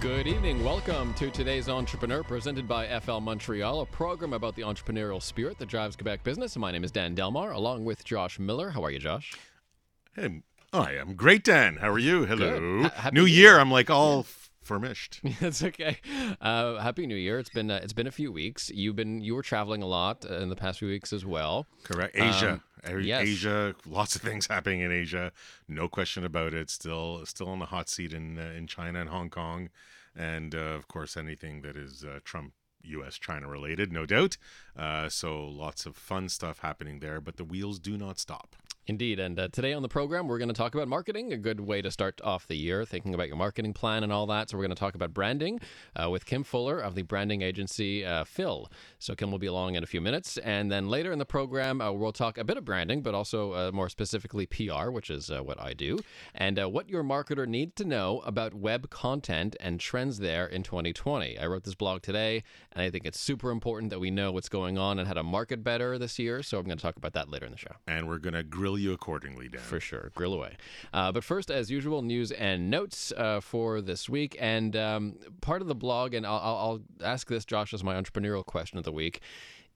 Good evening. Welcome to today's Entrepreneur, presented by FL Montreal, a program about the entrepreneurial spirit that drives Quebec business. My name is Dan Delmar, along with Josh Miller. How are you, Josh? Hey, I am great, Dan. How are you? Hello. New New year. Year. I'm like all furnished. That's okay. Uh, Happy New Year. It's been uh, it's been a few weeks. You've been you were traveling a lot uh, in the past few weeks as well. Correct. Asia. Um, yes. Asia. Lots of things happening in Asia. No question about it. Still, still on the hot seat in uh, in China and Hong Kong, and uh, of course anything that is uh, Trump. U.S. China related, no doubt. Uh, so lots of fun stuff happening there, but the wheels do not stop. Indeed. And uh, today on the program, we're going to talk about marketing, a good way to start off the year, thinking about your marketing plan and all that. So, we're going to talk about branding uh, with Kim Fuller of the branding agency uh, Phil. So, Kim will be along in a few minutes. And then later in the program, uh, we'll talk a bit of branding, but also uh, more specifically PR, which is uh, what I do, and what your marketer needs to know about web content and trends there in 2020. I wrote this blog today, and I think it's super important that we know what's going on and how to market better this year. So, I'm going to talk about that later in the show. And we're going to grill you accordingly, Dan. For sure, grill away. Uh, but first, as usual, news and notes uh, for this week. And um, part of the blog, and I'll, I'll I'll ask this, Josh, as my entrepreneurial question of the week,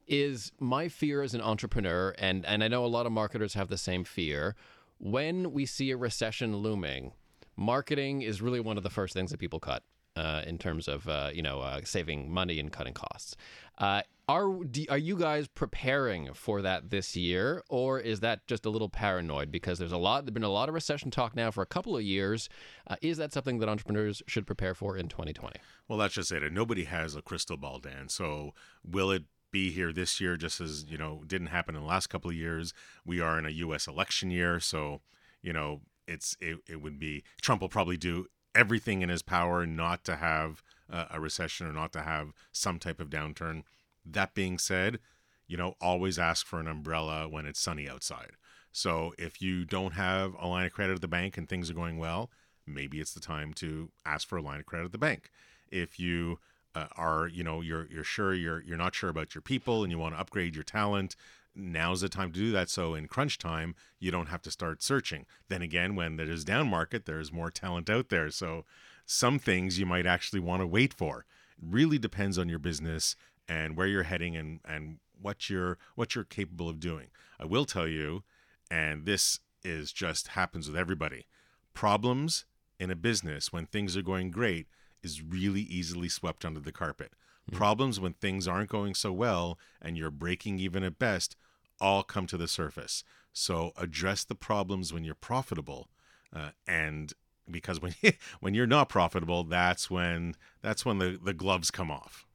is my fear as an entrepreneur, and, and I know a lot of marketers have the same fear. When we see a recession looming, marketing is really one of the first things that people cut. Uh, in terms of uh, you know uh, saving money and cutting costs, uh, are are you guys preparing for that this year, or is that just a little paranoid? Because there's a lot, there's been a lot of recession talk now for a couple of years. Uh, is that something that entrepreneurs should prepare for in 2020? Well, that's just it. Nobody has a crystal ball, Dan. So will it be here this year just as, you know, didn't happen in the last couple of years? We are in a US election year, so, you know, it's it, it would be Trump will probably do everything in his power not to have uh, a recession or not to have some type of downturn. That being said, you know, always ask for an umbrella when it's sunny outside. So if you don't have a line of credit at the bank and things are going well, maybe it's the time to ask for a line of credit at the bank. If you uh, are, you know, you're you're sure you're you're not sure about your people and you want to upgrade your talent, now's the time to do that. So in crunch time, you don't have to start searching. Then again, when there's down market, there's more talent out there. So some things you might actually want to wait for. It really depends on your business and where you're heading and and what you're what you're capable of doing. I will tell you, and this is just happens with everybody. Problems in a business when things are going great is really easily swept under the carpet. Problems when things aren't going so well and you're breaking even at best all come to the surface. So address the problems when you're profitable, uh, and because when when you're not profitable, that's when that's when the, the gloves come off.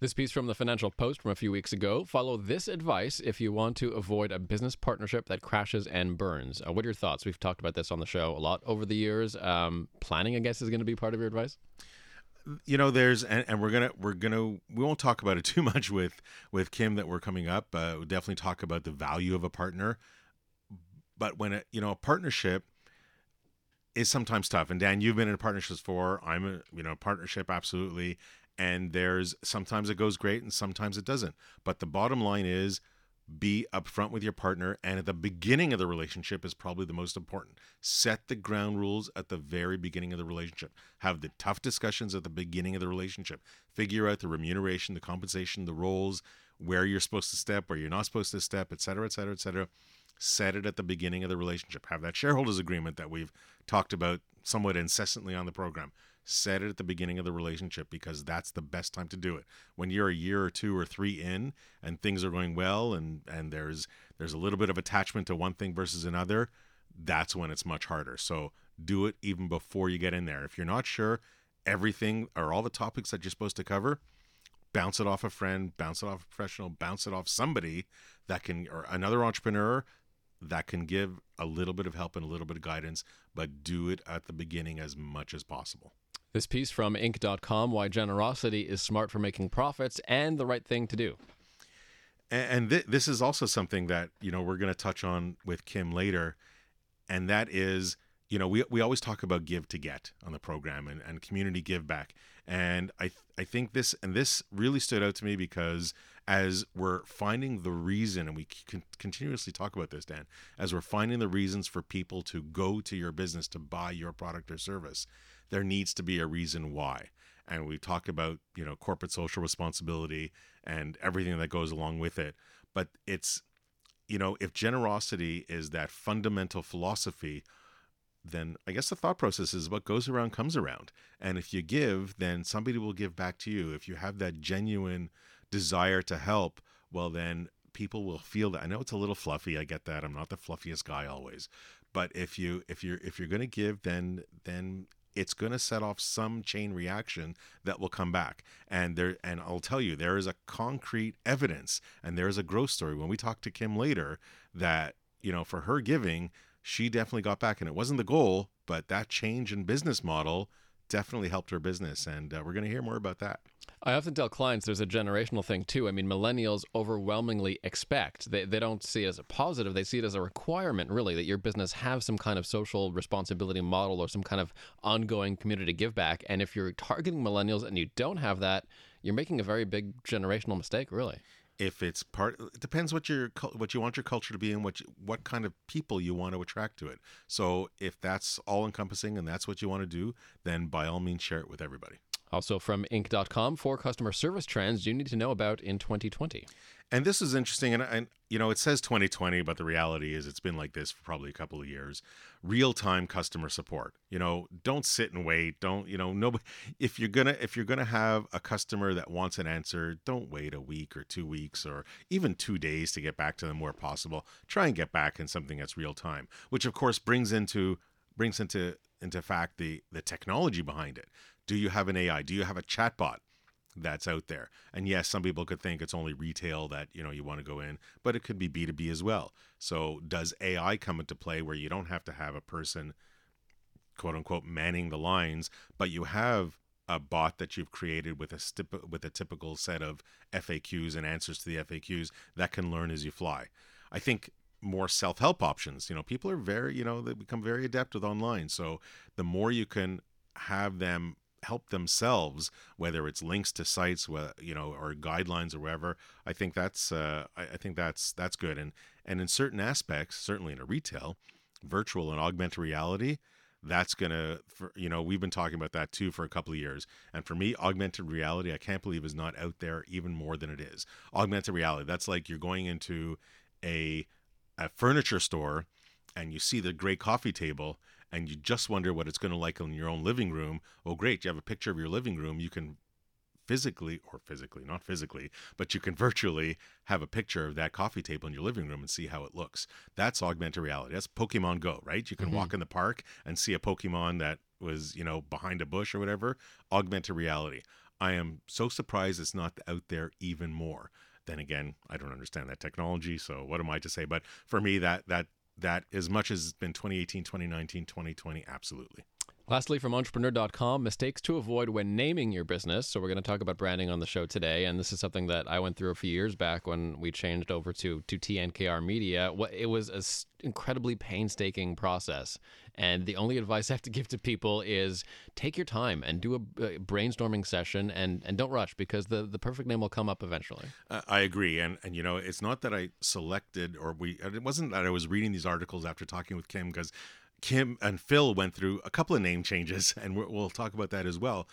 This piece from the Financial Post from a few weeks ago. Follow this advice if you want to avoid a business partnership that crashes and burns. Uh, what are your thoughts? We've talked about this on the show a lot over the years. Um, planning, I guess, is going to be part of your advice. you know there's and, and we're gonna we're gonna we won't talk about it too much with with kim that we're coming up uh, we'll definitely talk about the value of a partner but when a you know a partnership is sometimes tough and dan you've been in partnerships for. i'm a you know partnership absolutely and there's sometimes it goes great and sometimes it doesn't. But the bottom line is be upfront with your partner and at the beginning of the relationship is probably the most important. Set the ground rules at the very beginning of the relationship. Have the tough discussions at the beginning of the relationship. Figure out the remuneration the compensation the roles where you're supposed to step where you're not supposed to step et cetera et cetera et cetera. Set it at the beginning of the relationship. Have that shareholders agreement that we've talked about somewhat incessantly on the program set it at the beginning of the relationship because that's the best time to do it. When you're a year or two or three in and things are going well and and there's there's a little bit of attachment to one thing versus another that's when it's much harder. So do it even before you get in there. If you're not sure everything or all the topics that you're supposed to cover bounce it off a friend bounce it off a professional bounce it off somebody that can or another entrepreneur that can give a little bit of help and a little bit of guidance but do it at the beginning as much as possible This piece from Inc.com Why Generosity is Smart for Making Profits and the Right Thing to Do. And, th- this is also something that you know we're going to touch on with Kim later, and that is you know we we always talk about give to get on the program and, and community give back, and I th- I think this and this really stood out to me because as we're finding the reason, and we can continuously talk about this, Dan, as we're finding the reasons for people to go to your business to buy your product or service, there needs to be a reason why. And we talk about, you know, corporate social responsibility and everything that goes along with it. But it's, you know, if generosity is that fundamental philosophy, then I guess the thought process is what goes around comes around. And if you give, then somebody will give back to you. If you have that genuine desire to help, well, then people will feel that. I know it's a little fluffy. I get that. I'm not the fluffiest guy always, but if you if you're if you're going to give, then then it's going to set off some chain reaction that will come back. And there and i'll tell you there is a concrete evidence and there is a growth story. When we talk to kim later that you know for her giving she definitely got back and it wasn't the goal but that change in business model definitely helped her business. And uh, we're going to hear more about that I often tell clients there's a generational thing too. I mean, millennials overwhelmingly expect. They, they don't see it as a positive, they see it as a requirement, really, that your business have some kind of social responsibility model or some kind of ongoing community give back. And if you're targeting millennials and you don't have that, you're making a very big generational mistake, really. If it's part, it depends what your what you want your culture to be and what you, what kind of people you want to attract to it. So if that's all encompassing and that's what you want to do, then by all means share it with everybody. Also from Inc.com, four customer service trends you need to know about in 2020. And this is interesting. And, and, you know, it says 2020, but the reality is it's been like this for probably a couple of years. Real time customer support. You know, don't sit and wait. Don't, you know, nobody, if you're to, if you're to have a customer that wants an answer, don't wait a week or two weeks or even two days to get back to them where possible. Try and get back in something that's real time, which of course brings into, brings into, into fact the, the technology behind it. Do you have an AI? Do you have a chatbot that's out there? And yes, some people could think it's only retail that, you know, you want to go in, but it could be B2B as well. So does AI come into play where you don't have to have a person quote unquote manning the lines, but you have a bot that you've created with a stip- with a typical set of FAQs and answers to the FAQs that can learn as you fly. I think more self-help options. You know, people are very, you know, they become very adept with online. So the more you can have them help themselves, whether it's links to sites, you know, or guidelines or whatever. I think that's uh, I, think that's that's good. And and in certain aspects, certainly in a retail, virtual and augmented reality, that's gonna for, you know we've been talking about that too for a couple of years and for me augmented reality i can't believe is not out there even more than it is augmented reality that's like you're going into a a furniture store and you see the great coffee table and you just wonder what it's going to like in your own living room, oh great, you have a picture of your living room, you can physically or physically, not physically, but you can virtually have a picture of that coffee table in your living room and see how it looks. That's augmented reality. That's Pokemon Go, right? You can mm-hmm. walk in the park and see a Pokemon that was, you know, behind a bush or whatever. Augmented reality. I am so surprised it's not out there even more. Then again, I don't understand that technology, so what am I to say? But for me, that that that as much as it's been 2018, 2019, 2020, absolutely. Lastly, from entrepreneur.com, mistakes to avoid when naming your business. So, we're going to talk about branding on the show today. And this is something that I went through a few years back when we changed over to, to TNKR Media. It was an incredibly painstaking process. And the only advice I have to give to people is take your time and do a, brainstorming session and, and don't rush because the, the perfect name will come up eventually. Uh, I agree. And, and, you know, it's not that I selected or we, it wasn't that I was reading these articles after talking with Kim because Kim and Phil went through a couple of name changes, and we'll talk about that as well.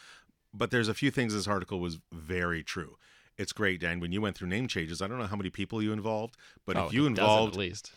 But there's a few things this article was very true. It's great, Dan. When you went through name changes, I don't know how many people you involved, but oh, if you involved at least.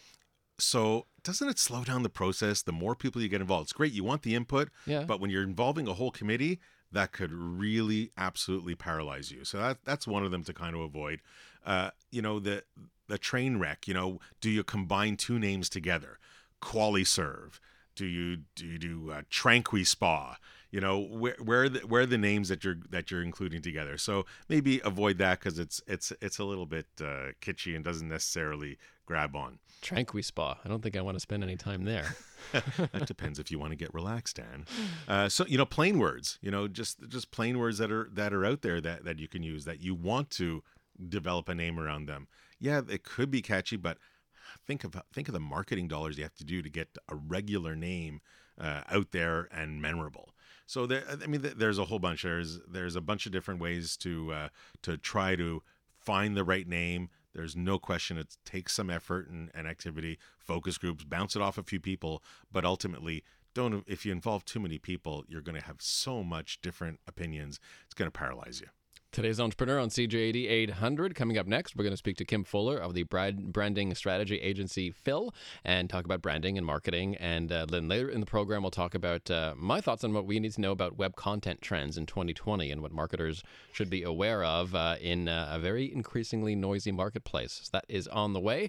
So doesn't it slow down the process? The more people you get involved, it's great. You want the input, yeah. but when you're involving a whole committee, that could really absolutely paralyze you. So that that's one of them to kind of avoid. Uh, you know the the train wreck. You know, do you combine two names together? QualiServe do you do you do uh, Tranqui Spa? You know where where are the, where are the names that you're that you're including together? So maybe avoid that because it's it's it's a little bit uh, kitschy and doesn't necessarily grab on. Tranqui Spa. I don't think I want to spend any time there. that depends if you want to get relaxed, Dan. Uh, so you know, plain words. You know, just just plain words that are that are out there that that you can use that you want to develop a name around them. yeah, it could be catchy, but think of think of the marketing dollars you have to do to get a regular name uh, out there and memorable. So there, I mean, there's a whole bunch. There's there's a bunch of different ways to uh, to try to find the right name. There's no question it takes some effort and, and activity, focus groups, bounce it off a few people, but ultimately don't if you involve too many people, you're going to have so much different opinions. It's going to paralyze you. Today's entrepreneur on CJAD 800. Coming up next, we're going to speak to Kim Fuller of the branding strategy agency Phil and talk about branding and marketing. And uh, then later in the program, we'll talk about uh, my thoughts on what we need to know about web content trends in 2020 and what marketers should be aware of uh, in uh, a very increasingly noisy marketplace. So that is on the way.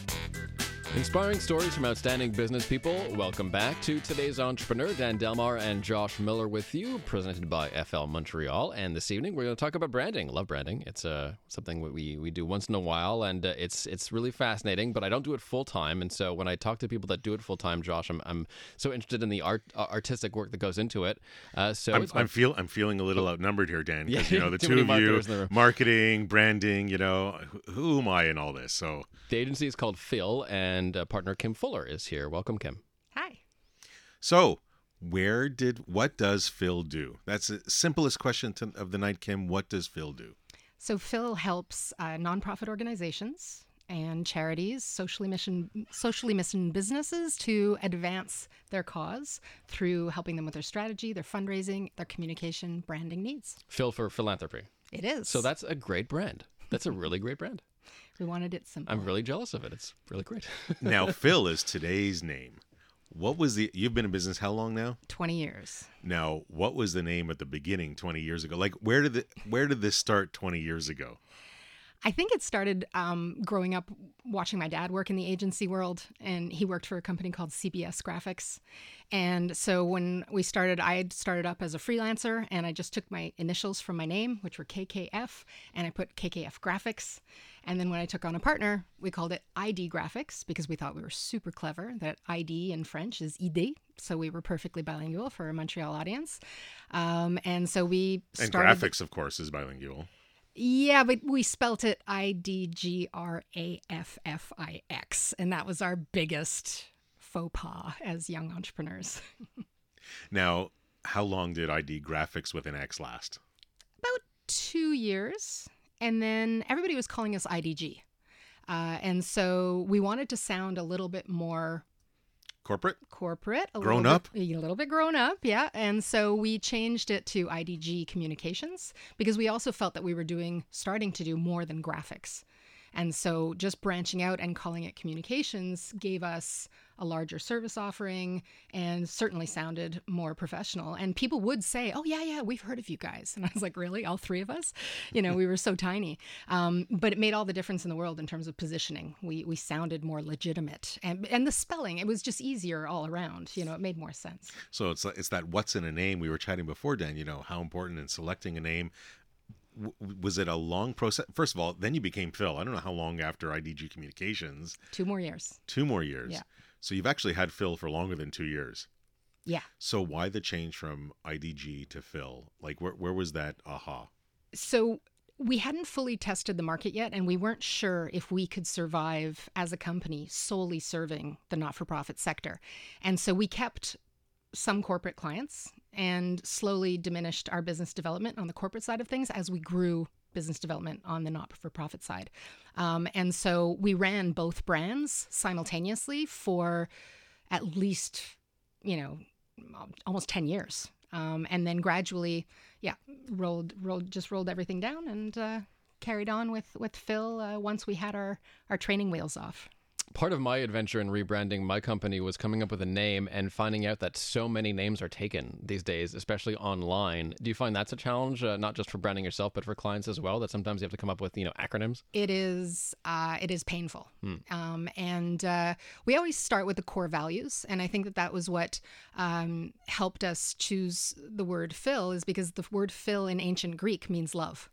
Inspiring stories from outstanding business people. Welcome back to today's entrepreneur. Dan Delmar and Josh Miller with you, presented by FL Montreal. And this evening we're going to talk about branding. Love branding. It's uh, something we, we do once in a while, and uh, it's it's really fascinating. But I don't do it full time, and so when I talk to people that do it full time, Josh, I'm, I'm so interested in the art uh, artistic work that goes into it. Uh, so I'm, I'm feel I'm feeling a little outnumbered here, Dan. Because yeah, you know the two of you, marketing, branding. You know, who, who am I in all this? So the agency is called Phil and and uh, partner Kim Fuller is here. Welcome, Kim. Hi. So, where did what does Phil do? That's the simplest question to, of the night, Kim. What does Phil do? So, Phil helps uh, nonprofit organizations and charities, socially mission socially mission businesses to advance their cause through helping them with their strategy, their fundraising, their communication, branding needs. Phil for philanthropy. It is. So that's a great brand. That's a really great brand. We wanted it simple. I'm really jealous of it. It's really great. now, Phil is today's name. What was the? You've been in business how long now? Twenty years. Now, what was the name at the beginning? Twenty years ago. Like, where did the where did this start? Twenty years ago. I think it started um, growing up watching my dad work in the agency world, and he worked for a company called CBS Graphics. And so when we started, I had started up as a freelancer, and I just took my initials from my name, which were KKF, and I put KKF Graphics. And then when I took on a partner, we called it ID Graphics because we thought we were super clever. That ID in French is idée, so we were perfectly bilingual for a Montreal audience. Um, and so we started. And graphics, of course, is bilingual. Yeah, but we spelt it I D G R A F F I X, and that was our biggest faux pas as young entrepreneurs. now, how long did ID Graphics with an X last? About two years, and then everybody was calling us IDG, uh, and so we wanted to sound a little bit more corporate? Corporate a grown up? bit, a little bit grown up yeah. And so we changed it to idg communications because we also felt that we were doing starting to do more than graphics and so just branching out and calling it communications gave us a larger service offering and certainly sounded more professional. And people would say, Oh, yeah, yeah, we've heard of you guys. And I was like, Really? All three of us? You know, we were so tiny. Um, but it made all the difference in the world in terms of positioning. We, we sounded more legitimate. And, and the spelling, it was just easier all around. You know, it made more sense. So it's, it's that what's in a name we were chatting before, Dan, you know, how important in selecting a name was it a long process? First of all, then you became Phil. I don't know how long after IDG Communications. Two more years. Two more years. Yeah. So you've actually had Phil for longer than two years. Yeah. So why the change from IDG to Phil? Like where where was that aha? So we hadn't fully tested the market yet, and we weren't sure if we could survive as a company solely serving the not for profit sector. And so we kept some corporate clients and slowly diminished our business development on the corporate side of things as we grew business development on the not for profit side. Um, and so we ran both brands simultaneously for at least, you know, almost 10 years. Um, and then gradually, yeah, rolled, rolled, just rolled everything down and uh, carried on with, with Phil uh, once we had our, our training wheels off. Part of my adventure in rebranding my company was coming up with a name and finding out that so many names are taken these days, especially online. Do you find that's a challenge, uh, not just for branding yourself, but for clients as well? That sometimes you have to come up with, you know, acronyms. It is. Uh, it is painful, um, and uh, we always start with the core values, and I think that that was what um, helped us choose the word "phil," is because the word "phil" in ancient Greek means love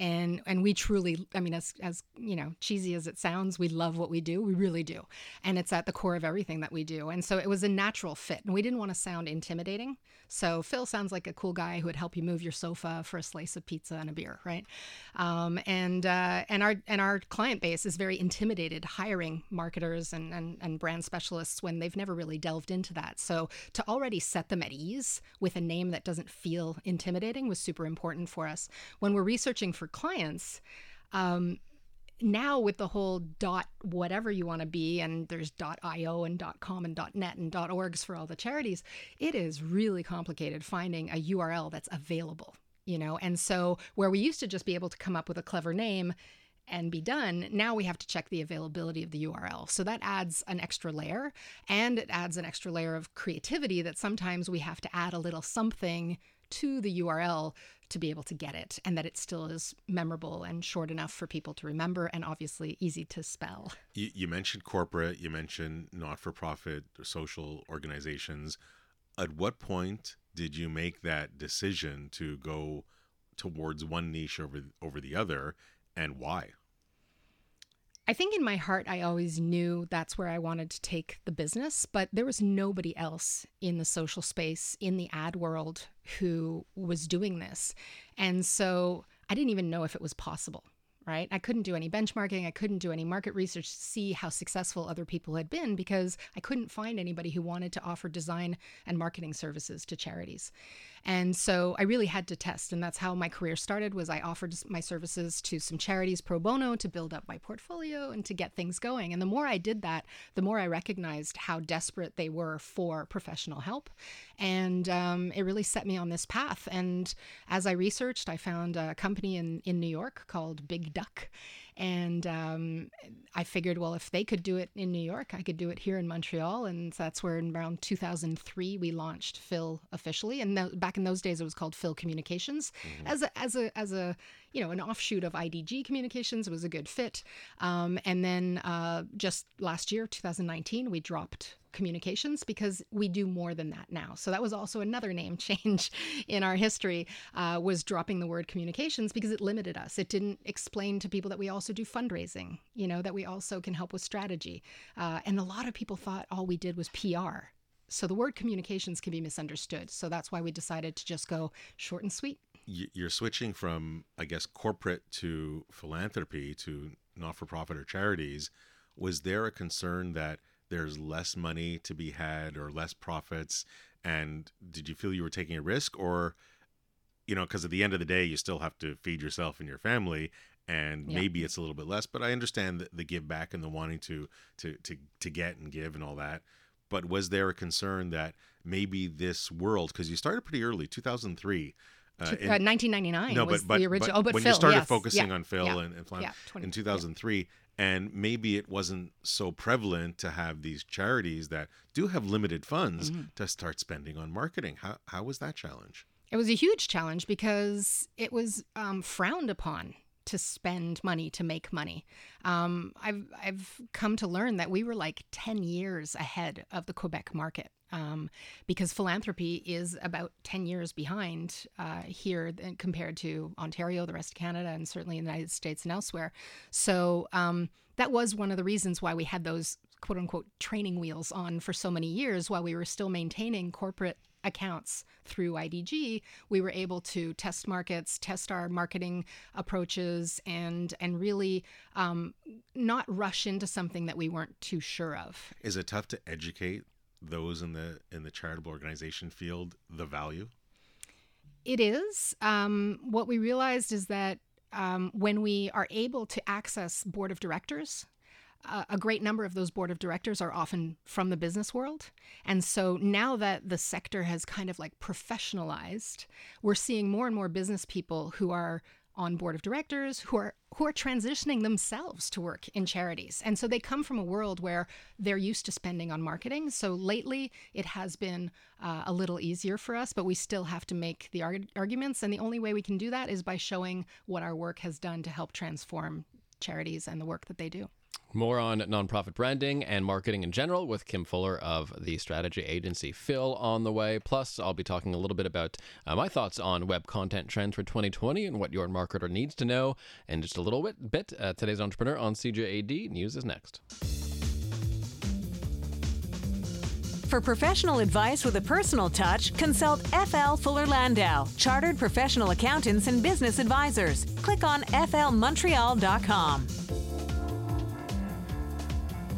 and and we truly i mean as as you know cheesy as it sounds we love what we do. We really do. And it's at the core of everything that we do. And so it was a natural fit. And we didn't want to sound intimidating. So phil sounds like a cool guy who would help you move your sofa for a slice of pizza and a beer right? Um, and uh, and our and our client base is very intimidated hiring marketers and, and and brand specialists when they've never really delved into that. So to already set them at ease with a name that doesn't feel intimidating was super important for us. When we're researching for clients. Um, now with the whole dot whatever you want to be and there's dot io and dot com and dot net and dot orgs for all the charities it is really complicated finding a url that's available you know? And so where we used to just be able to come up with a clever name and be done now we have to check the availability of the url so that adds an extra layer and it adds an extra layer of creativity that sometimes we have to add a little something to the url to be able to get it and that it still is memorable and short enough for people to remember and obviously easy to spell. You, you mentioned corporate, you mentioned not for profit social organizations. At what point did you make that decision to go towards one niche over over the other and why? I think in my heart, I always knew that's where I wanted to take the business, but there was nobody else in the social space, in the ad world, who was doing this. And so I didn't even know if it was possible right? I couldn't do any benchmarking. I couldn't do any market research to see how successful other people had been because I couldn't find anybody who wanted to offer design and marketing services to charities. And so I really had to test, and that's how my career started. Was I offered my services to some charities pro bono to build up my portfolio and to get things going. And the more I did that, the more I recognized how desperate they were for professional help, and um, it really set me on this path. And as I researched, I found a company in in New York called Big Duck and um, I figured, well, if they could do it in New York, I could do it here in Montreal. And that's where in around 2003 we launched Phil officially. And th- back in those days, it was called Phil Communications mm-hmm. as a as a as a you know an offshoot of IDG Communications. Was a good fit. Um, and then uh, just last year, 2019, we dropped communications because we do more than that now. So that was also another name change in our history uh, was dropping the word communications because it limited us. It didn't explain to people that we also do fundraising, you know, that we also can help with strategy. Uh, and a lot of people thought all we did was PR. So the word communications can be misunderstood. So that's why we decided to just go short and sweet. You're switching from, I guess, corporate to philanthropy to not for profit or charities. Was there a concern that there's less money to be had or less profits and did you feel you were taking a risk or you know because at the end of the day you still have to feed yourself and your family and yeah. maybe it's a little bit less but i understand the, the give back and the wanting to to to to get and give and all that but was there a concern that maybe this world because you started pretty early 2003 uh, in, uh, 1999 no, but, but, the original. But oh, but when Phil, you started yes. focusing yeah. on Phil yeah. and, and Flam yeah. 20, in 2003, and maybe it wasn't so prevalent to have these charities that do have limited funds mm-hmm. to start spending on marketing. How how was that challenge? It was a huge challenge because it was um, frowned upon to spend money to make money. Um, I've I've come to learn that we were like ten years ahead of the Quebec market um, because philanthropy is about 10 years behind uh, here compared to Ontario, the rest of Canada, and certainly in the United States and elsewhere. So um, that was one of the reasons why we had those quote unquote training wheels on for so many years while we were still maintaining corporate accounts through IDG, we were able to test markets, test our marketing approaches, and and really um, not rush into something that we weren't too sure of. Is it tough to educate those in the in the charitable organization field the value? It is. Um, what we realized is that um, when we are able to access board of directors, uh, a great number of those board of directors are often from the business world. And so now that the sector has kind of like professionalized, we're seeing more and more business people who are on board of directors who are who are transitioning themselves to work in charities. And so they come from a world where they're used to spending on marketing. So lately it has been uh, a little easier for us but we still have to make the arg- arguments. And the only way we can do that is by showing what our work has done to help transform charities and the work that they do more on nonprofit branding and marketing in general with Kim Fuller of the strategy agency Phil on the way. Plus, I'll be talking a little bit about uh, my thoughts on web content trends for 2020 and what your marketer needs to know. And just a little bit, bit uh, today's entrepreneur on CJAD news is next. For professional advice with a personal touch, consult FL Fuller Landau, Chartered Professional Accountants and Business Advisors. Click on flmontreal.com.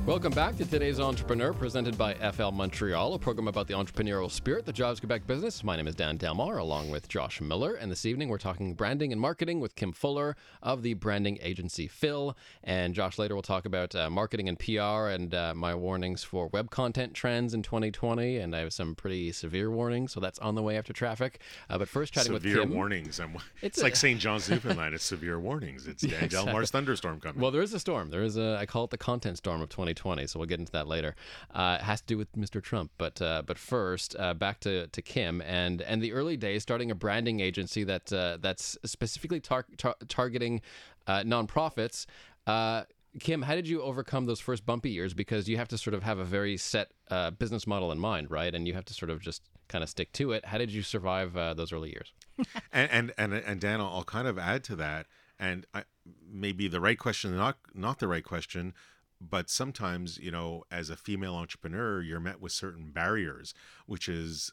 Welcome back to today's Entrepreneur, presented by FL Montreal, a program about the entrepreneurial spirit that drives Quebec business. My name is Dan Delmar, along with Josh Miller, and this evening we're talking branding and marketing with Kim Fuller of the branding agency Phil. And Josh later will talk about uh, marketing and PR and uh, my warnings for web content trends in 2020. And I have some pretty severe warnings, so that's on the way after traffic. Uh, but first, chatting severe with Kim. warnings. I'm, it's, It's a- like St. John's, Newfoundland. It's severe warnings. It's Dan Delmar's thunderstorm coming. Well, there is a storm. There is a. I call it the content storm of 2020. So we'll get into that later. Uh, it has to do with Mr. Trump, but uh, but first, uh, back to, to Kim and and the early days, starting a branding agency that uh, that's specifically tar- tar- targeting uh, nonprofits. Uh, Kim, how did you overcome those first bumpy years? Because you have to sort of have a very set uh, business model in mind, right? And you have to sort of just kind of stick to it. How did you survive uh, those early years? and and and, and Dan, I'll, I'll kind of add to that, and I, maybe the right question, not not the right question, but sometimes you know, as a female entrepreneur, you're met with certain barriers, which is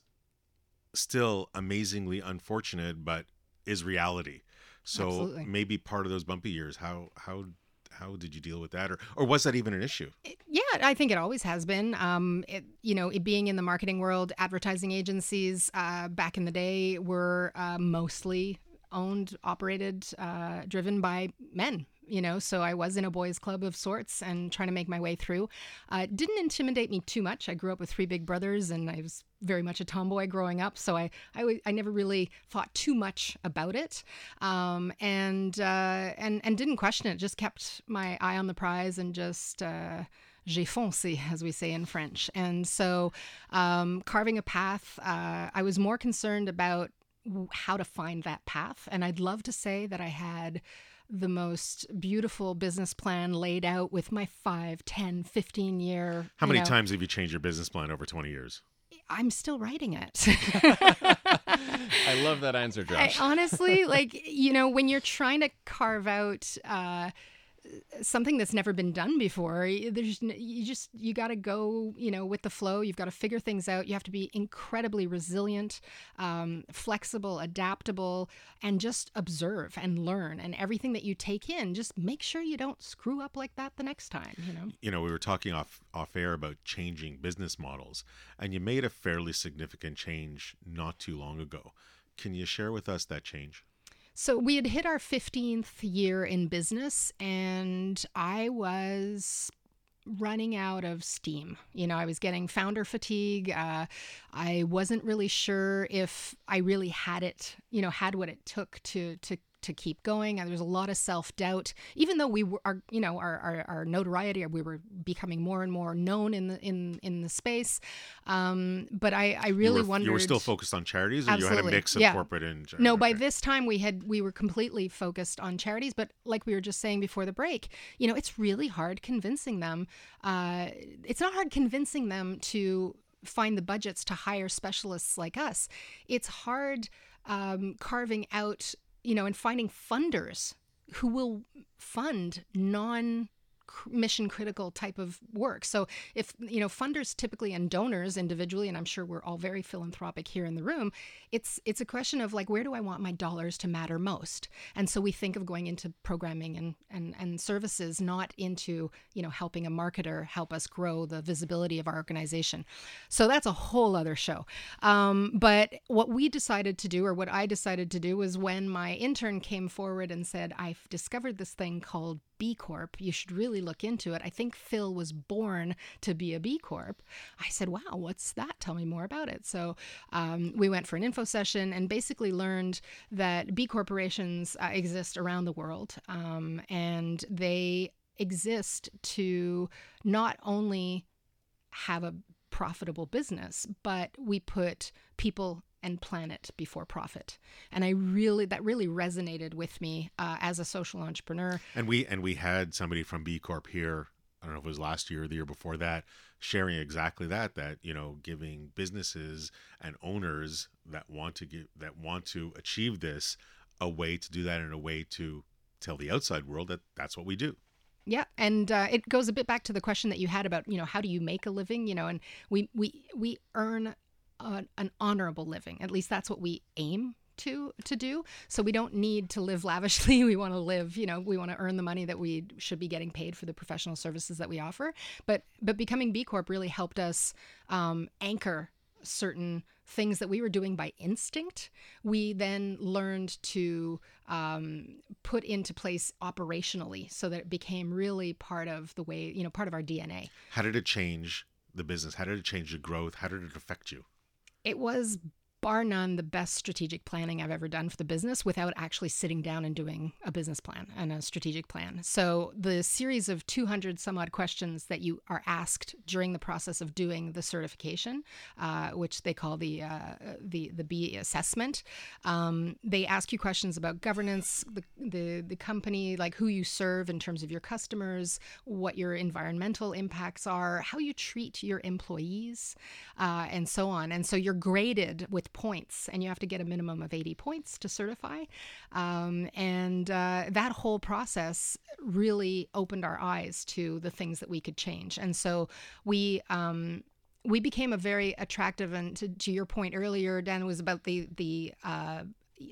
still amazingly unfortunate, but is reality. So Absolutely. maybe part of those bumpy years, how how how did you deal with that, or or was that even an issue? Yeah, I think it always has been. Um, it, you know, it being in the marketing world, advertising agencies uh, back in the day were uh, mostly owned, operated, uh, driven by men. You know, so I was in a boys' club of sorts and trying to make my way through. Uh, didn't intimidate me too much. I grew up with three big brothers, and I was very much a tomboy growing up, so I I never really thought too much about it, um, and uh, and and didn't question it. Just kept my eye on the prize and just. Uh, j'ai foncé, as we say in French. And so, um, carving a path, uh, I was more concerned about how to find that path. And I'd love to say that I had the most beautiful business plan laid out with my 5, 10, 15 year. How many know- times have you changed your business plan over 20 years? I'm still writing it. I love that answer, I, honestly, like, you know, when you're trying to carve out uh, something that's never been done before, there's you just you got to go, you know, with the flow. You've got to figure things out. You have to be incredibly resilient, um, flexible, adaptable, and just observe and learn. And everything that you take in, just make sure you don't screw up like that the next time. You know. you know, we were talking off off air about changing business models, and you made a fairly significant change not too long ago. Can you share with us that change? So we had hit our 15th year in business, and I was running out of steam. You know, I was getting founder fatigue. Uh, I wasn't really sure if I really had it, you know, had what it took to to to keep going. There was a lot of self doubt, even though we were, our, you know, our, our, our notoriety, we were becoming more and more known in the in in the space. Um, but I, I really you were, wondered. You were still focused on charities, or you had a Absolutely. mix of Yeah. corporate and No, by okay. this time we had we were completely focused on charities, but like we were just saying before the break, you know, it's really hard convincing them. Uh, it's not hard convincing them to find the budgets to hire specialists like us. It's hard um, carving out, you know, and finding funders who will fund non mission critical type of work. So if you know funders typically and donors individually and I'm sure we're all very philanthropic here in the room, it's it's a question of like where do I want my dollars to matter most? And so we think of going into programming and and and services not into, you know, helping a marketer help us grow the visibility of our organization. So that's a whole other show. Um, but what we decided to do or what I decided to do was when my intern came forward and said I've discovered this thing called B Corp. You should really look into it. I think Phil was born to be a B Corp. I said, Wow, what's that? Tell me more about it. So um, we went for an info session and basically learned that B corporations uh, exist around the world um, and they exist to not only have a profitable business, but we put people and planet before profit. And I really that really resonated with me uh, as a social entrepreneur. And we and we had somebody from B Corp here. I don't know if it was last year or the year before that, sharing exactly that. That you know, giving businesses and owners that want to give that want to achieve this a way to do that and a way to tell the outside world that that's what we do. Yeah, and uh, it goes a bit back to the question that you had about you know how do you make a living? You know, and we we we earn an honorable living. At least that's what we aim to to do. So we don't need to live lavishly. We want to live, you know, we want to earn the money that we should be getting paid for the professional services that we offer. But but becoming B Corp really helped us um, anchor certain things that we were doing by instinct, we then learned to um, put into place operationally so that it became really part of the way, you know, part of our DNA. How did it change the business? How did it change the growth? How did it affect you? It was bar none the best strategic planning I've ever done for the business without actually sitting down and doing a business plan and a strategic plan. So the series of 200 some odd questions that you are asked during the process of doing the certification, uh, which they call the uh, the the B assessment, um, they ask you questions about governance, the, the the company, like who you serve in terms of your customers, what your environmental impacts are, how you treat your employees, uh, and so on. And so you're graded with points, and you have to get a minimum of 80 points to certify. Um, and uh, that whole process really opened our eyes to the things that we could change. And so we, um, we became a very attractive and to, to, your point earlier dan was about the the uh,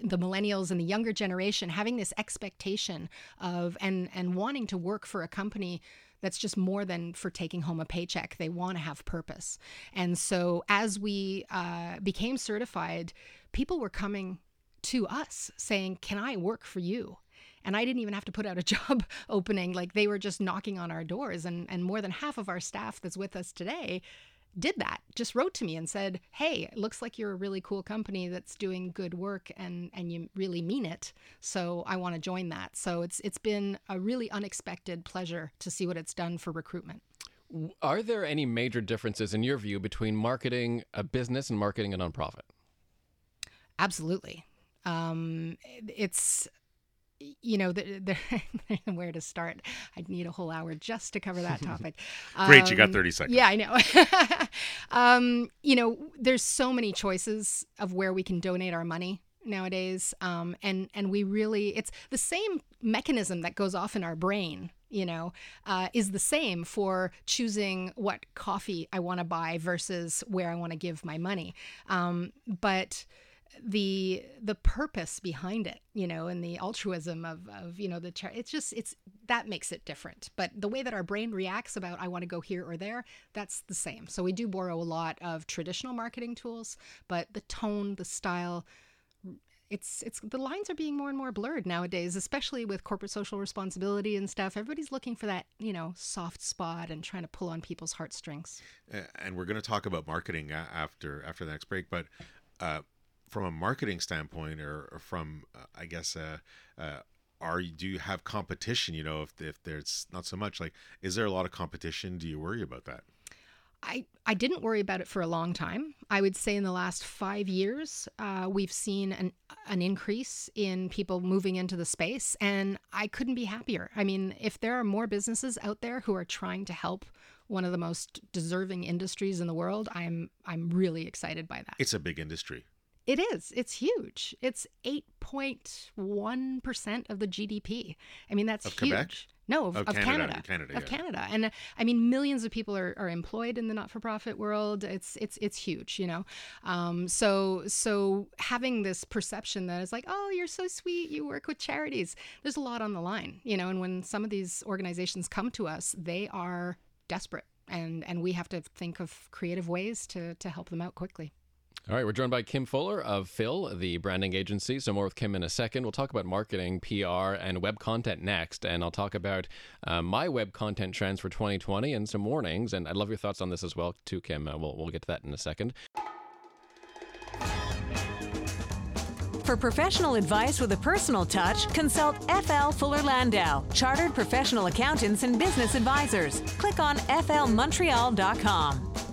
the millennials and the younger generation having this expectation of and and wanting to work for a company that's just more than for taking home a paycheck. They want to have purpose. And so as we uh, became certified, people were coming to us saying, Can I work for you? And I didn't even have to put out a job opening. Like they were just knocking on our doors. And, and more than half of our staff that's with us today did that just wrote to me and said hey it looks like you're a really cool company that's doing good work and and you really mean it. So i want to join that. So it's it's been a really unexpected pleasure to see what it's done for recruitment. Are there any major differences in your view between marketing a business and marketing a nonprofit? Absolutely. Um, it's you know, the, the, where to start. I'd need a whole hour just to cover that topic. Great, um, you got um, 30 seconds. Yeah, I know. um, you know, there's so many choices of where we can donate our money nowadays. Um, and, and we really, it's the same mechanism that goes off in our brain you know, uh, is the same for choosing what coffee I want to buy versus where I want to give my money. Um, but the the purpose behind it you know and the altruism of of you know the char- it's just it's that makes it different. But the way that our brain reacts about i want to go here or there that's the same. So we do borrow a lot of traditional marketing tools but the tone the style it's it's the lines are being more and more blurred nowadays especially with corporate social responsibility and stuff. Everybody's looking for that you know soft spot and trying to pull on people's heartstrings. And we're going to talk about marketing after after the next break but uh, from a marketing standpoint or, or from uh, I guess uh, uh, are do you have competition you know if if there's not so much like is there a lot of competition do you worry about that I, I didn't worry about it for a long time. I would say in the last five years, uh, we've seen an, an increase in people moving into the space, and I couldn't be happier. I mean, if there are more businesses out there who are trying to help one of the most deserving industries in the world, I'm I'm really excited by that. It's a big industry. It is. It's huge. It's 8.1% of the GDP. I mean, that's of huge. Quebec? No, of, of Canada. Canada. Canada of yeah. Canada. And uh, I mean, millions of people are, are employed in the not-for-profit world. It's it's it's huge, you know. Um, so so having this perception that it's like, oh, you're so sweet, you work with charities. There's a lot on the line, you know. And when some of these organizations come to us, they are desperate, and and we have to think of creative ways to to help them out quickly. All right, we're joined by Kim Fuller of Phil, the branding agency. So, more with Kim in a second. We'll talk about marketing, PR, and web content next. And I'll talk about uh, my web content trends for 2020 and some warnings. And I'd love your thoughts on this as well, too, Kim. Uh, we'll, we'll get to that in a second. For professional advice with a personal touch, consult FL Fuller Landau, Chartered Professional Accountants and Business Advisors. Click on flmontreal.com.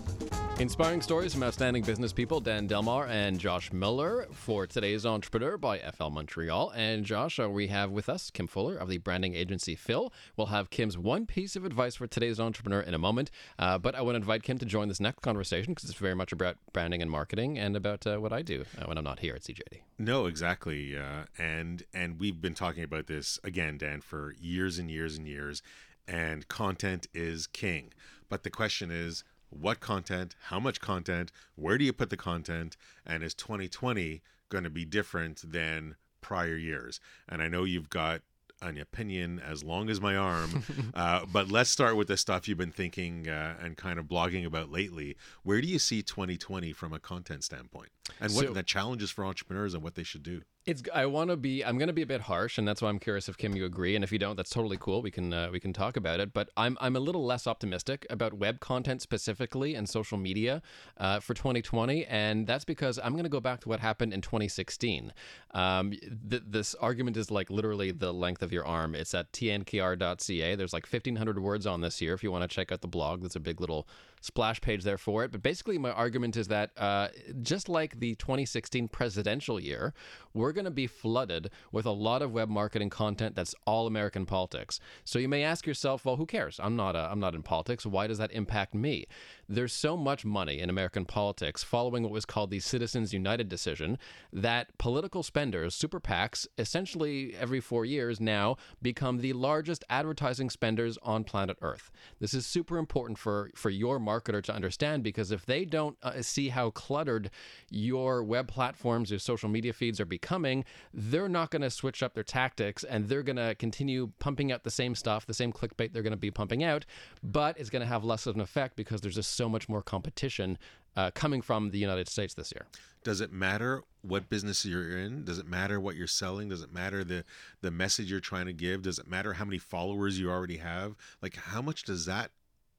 Inspiring stories from outstanding business people, Dan Delmar and Josh Miller for today's Entrepreneur by FL Montreal. And Josh, uh, we have with us Kim Fuller of the branding agency Phil. We'll have Kim's one piece of advice for today's Entrepreneur in a moment. Uh, but I want to invite Kim to join this next conversation because it's very much about branding and marketing and about uh, what I do uh, when I'm not here at CJAD. No, exactly. Uh, and and we've been talking about this again, Dan, for years and years and years. And content is king. But the question is, what content, how much content, where do you put the content, and is 2020 going to be different than prior years? And I know you've got an opinion as long as my arm, uh, but let's start with the stuff you've been thinking uh, and kind of blogging about lately. Where do you see 2020 from a content standpoint, and what So- the challenges for entrepreneurs and what they should do? It's. I want to be. I'm going to be a bit harsh, and that's why I'm curious if Kim you agree. And if you don't, that's totally cool. We can uh, we can talk about it. But I'm I'm a little less optimistic about web content specifically and social media uh, for 2020, and that's because I'm going to go back to what happened in 2016. Um, th- this argument is like literally the length of your arm. It's at tnkr.ca. There's like 1,500 words on this here. If you want to check out the blog, there's a big little splash page there for it. But basically, my argument is that uh, just like the 2016 presidential year, we're going to be flooded with a lot of web marketing content that's all American politics. So you may ask yourself, well, who cares? I'm not a, I'm not in politics. Why does that impact me? There's so much money in American politics following what was called the Citizens United decision that political spenders, super PACs, essentially every four years now become the largest advertising spenders on planet Earth. This is super important for, for your marketer to understand because if they don't uh, see how cluttered your web platforms, your social media feeds are becoming, they're not going to switch up their tactics and they're going to continue pumping out the same stuff, the same clickbait they're going to be pumping out, but it's going to have less of an effect because there's just so much more competition uh, coming from the United States this year. Does it matter what business you're in? Does it matter what you're selling? Does it matter the the message you're trying to give? Does it matter how many followers you already have? Like how much does that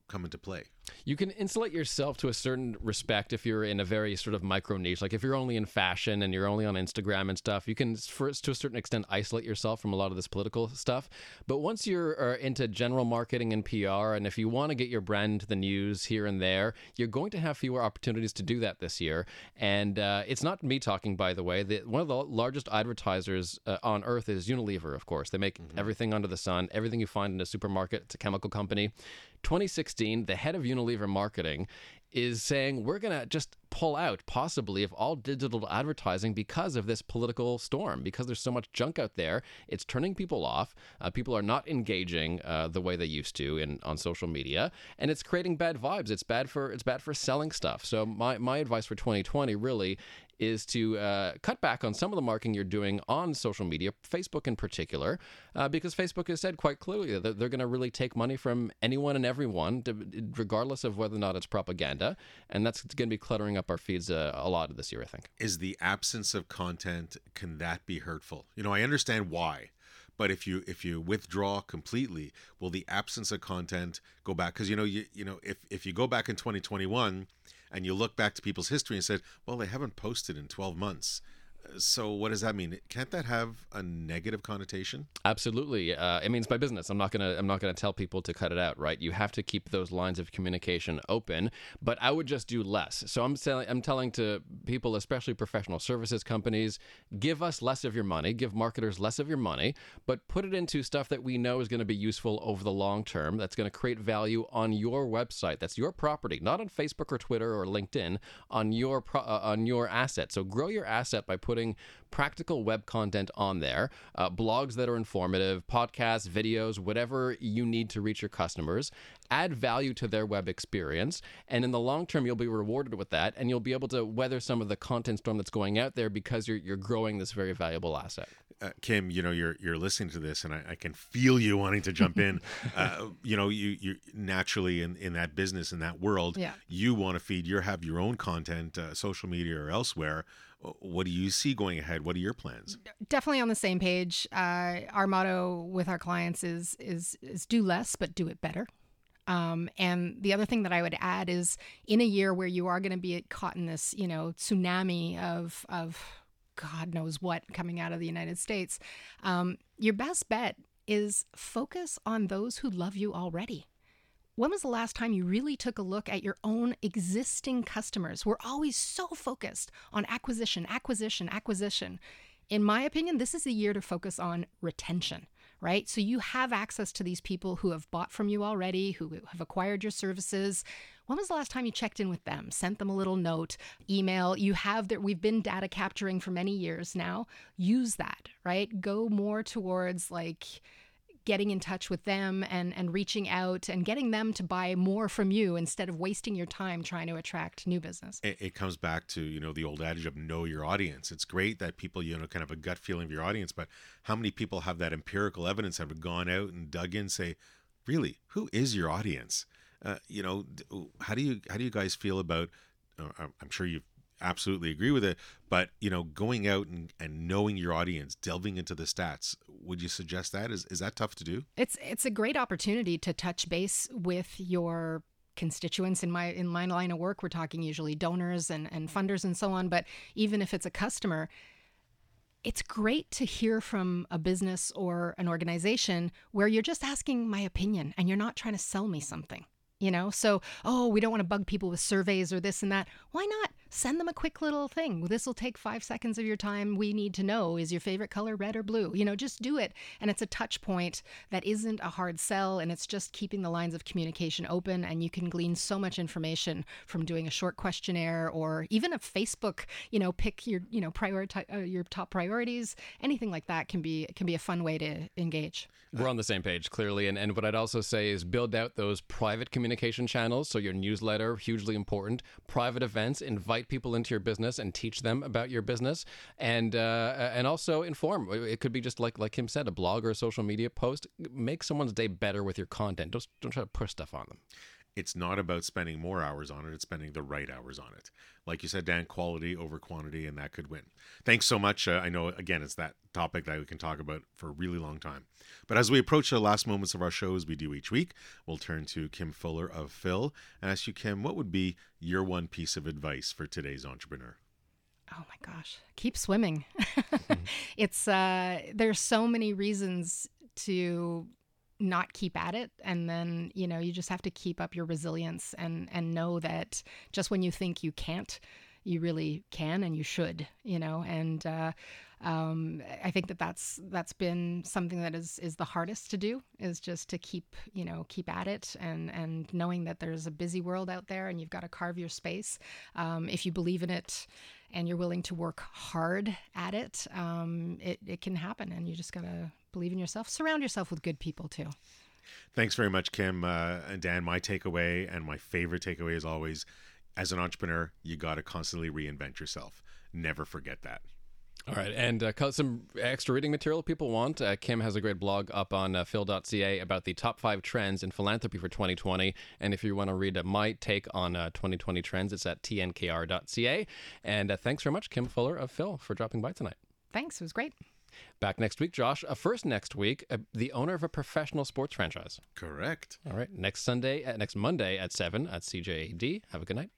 come into play? You can insulate yourself to a certain respect if you're in a very sort of micro niche. Like if you're only in fashion and you're only on Instagram and stuff, you can, for, to a certain extent, isolate yourself from a lot of this political stuff. But once you're uh, into general marketing and PR, and if you want to get your brand to the news here and there, you're going to have fewer opportunities to do that this year. And uh, it's not me talking, by the way. The, one of the largest advertisers uh, on earth is Unilever, of course. They make everything under the sun, everything you find in a supermarket. It's a chemical company. 2016, the head of Unilever marketing is saying we're going to just pull out possibly of all digital advertising because of this political storm because there's so much junk out there. It's turning people off. Uh, people are not engaging uh, the way they used to in on social media and it's creating bad vibes. It's bad for it's bad for selling stuff. So my, my advice for 2020 really is to uh, cut back on some of the marketing you're doing on social media, Facebook in particular, uh, because Facebook has said quite clearly that they're going to really take money from anyone and everyone, to, regardless of whether or not it's propaganda. And that's going to be cluttering up our feeds uh, a lot this year, I think. Is the absence of content can that be hurtful? You know, I understand why. But if you if you withdraw completely, will the absence of content go back? Because you know you you know if if you go back in 2021 and you look back to people's history and said, well, they haven't posted in 12 months. So what does that mean? Can't that have a negative connotation? Absolutely. Uh, it means my business. I'm not gonna. I'm not gonna tell people to cut it out. Right. You have to keep those lines of communication open. But I would just do less. So I'm telling. I'm telling to people, especially professional services companies, give us less of your money. Give marketers less of your money, but put it into stuff that we know is going to be useful over the long term. That's going to create value on your website. That's your property, not on Facebook or Twitter or LinkedIn. On your pro, uh, on your asset. So grow your asset by putting practical web content on there, uh, blogs that are informative, podcasts, videos, whatever you need to reach your customers. Add value to their web experience, and in the long term, you'll be rewarded with that, and you'll be able to weather some of the content storm that's going out there because you're you're growing this very valuable asset. Uh, Kim, you know you're you're listening to this, and I, I can feel you wanting to jump in. uh, you know, you you naturally in, in that business in that world, Yeah. you want to feed. You have your own content, uh, social media or elsewhere. What do you see going ahead? What are your plans? definitely on the same page. Uh, our motto with our clients is is is do less but do it better. Um, and the other thing that I would add is in a year where you are going to be caught in this, you know, tsunami of of God knows what coming out of the United States, um, your best bet is focus on those who love you already. When was the last time you really took a look at your own existing customers? We're always so focused on acquisition, acquisition, acquisition. In my opinion, this is the year to focus on retention, right? So you have access to these people who have bought from you already, who have acquired your services. When was the last time you checked in with them, sent them a little note, email? You have that we've been data capturing for many years now. Use that, right? Go more towards like getting in touch with them and and reaching out and getting them to buy more from you instead of wasting your time trying to attract new business. It, it comes back to you know the old adage of know your audience. It's great that people you know kind of a gut feeling of your audience, but how many people have that empirical evidence have gone out and dug in, say, really, who is your audience? Uh, you know, how do you how do you guys feel about? Uh, I'm- sure you absolutely agree with it, but you know, going out and, and knowing your audience, delving into the stats, would you suggest that? Is is that tough to do? It's it's a great opportunity to touch base with your constituents. In my in my line of work we're talking usually donors and, and funders and so on but even if it's a customer it's great to hear from a business or an organization where you're just asking my opinion and you're not trying to sell me something you know? So oh we don't want to bug people with surveys or this and that. Why not send them a quick little thing this will take five seconds of your time we need to know is your favorite color red or blue you know just do it and it's a touch point that isn't a hard sell and it's just keeping the lines of communication open and you can glean so much information from doing a short questionnaire or even a facebook you know pick your you know prioritize uh, your top priorities anything like that can be can be a fun way to engage We're on the same page, clearly. And, and what I'd also say is build out those private communication channels. So, your newsletter, hugely important. Private events, invite people into your business and teach them about your business. And uh, and also inform. It could be just like like Kim said, a blog or a social media post. Make someone's day better with your content. Don't, don't try to push stuff on them. It's not about spending more hours on it it's spending the right hours on it. Like you said dan quality over quantity and that could win. Thanks so much. Uh, i know again it's that topic that we can talk about for a really long time. But as we approach the last moments of our show as we do each week we'll turn to kim fuller of phil and ask you kim what would be your one piece of advice for today's entrepreneur? Oh my gosh, keep swimming. it's uh there's so many reasons to not keep at it and then, you know, you just have to keep up your resilience and and know that just when you think you can't, you really can and you should, you know, and uh um, I think that that's that's been something that is is the hardest to do is just to keep you know keep at it and and knowing that there's a busy world out there and you've got to carve your space. Um, if you believe in it and you're willing to work hard at it, um, it it can happen. And you just gotta believe in yourself. Surround yourself with good people too. Thanks very much, Kim uh, and Dan. My takeaway and my favorite takeaway is always as an entrepreneur, you got to constantly reinvent yourself. Never forget that. All right, and uh, some extra reading material people want. Uh, Kim has a great blog up on uh, phil.ca about the top five trends in philanthropy for 2020. And if you want to read uh, my take on uh, 2020 trends, it's at tnkr.ca. And uh, thanks very much, Kim Fuller of Phil, for dropping by tonight. Thanks. It was great. Back next week, Josh. Uh, first next week, uh, the owner of a professional sports franchise. Correct. All right, next Sunday, uh, next Monday at 7 at CJAD. Have a good night.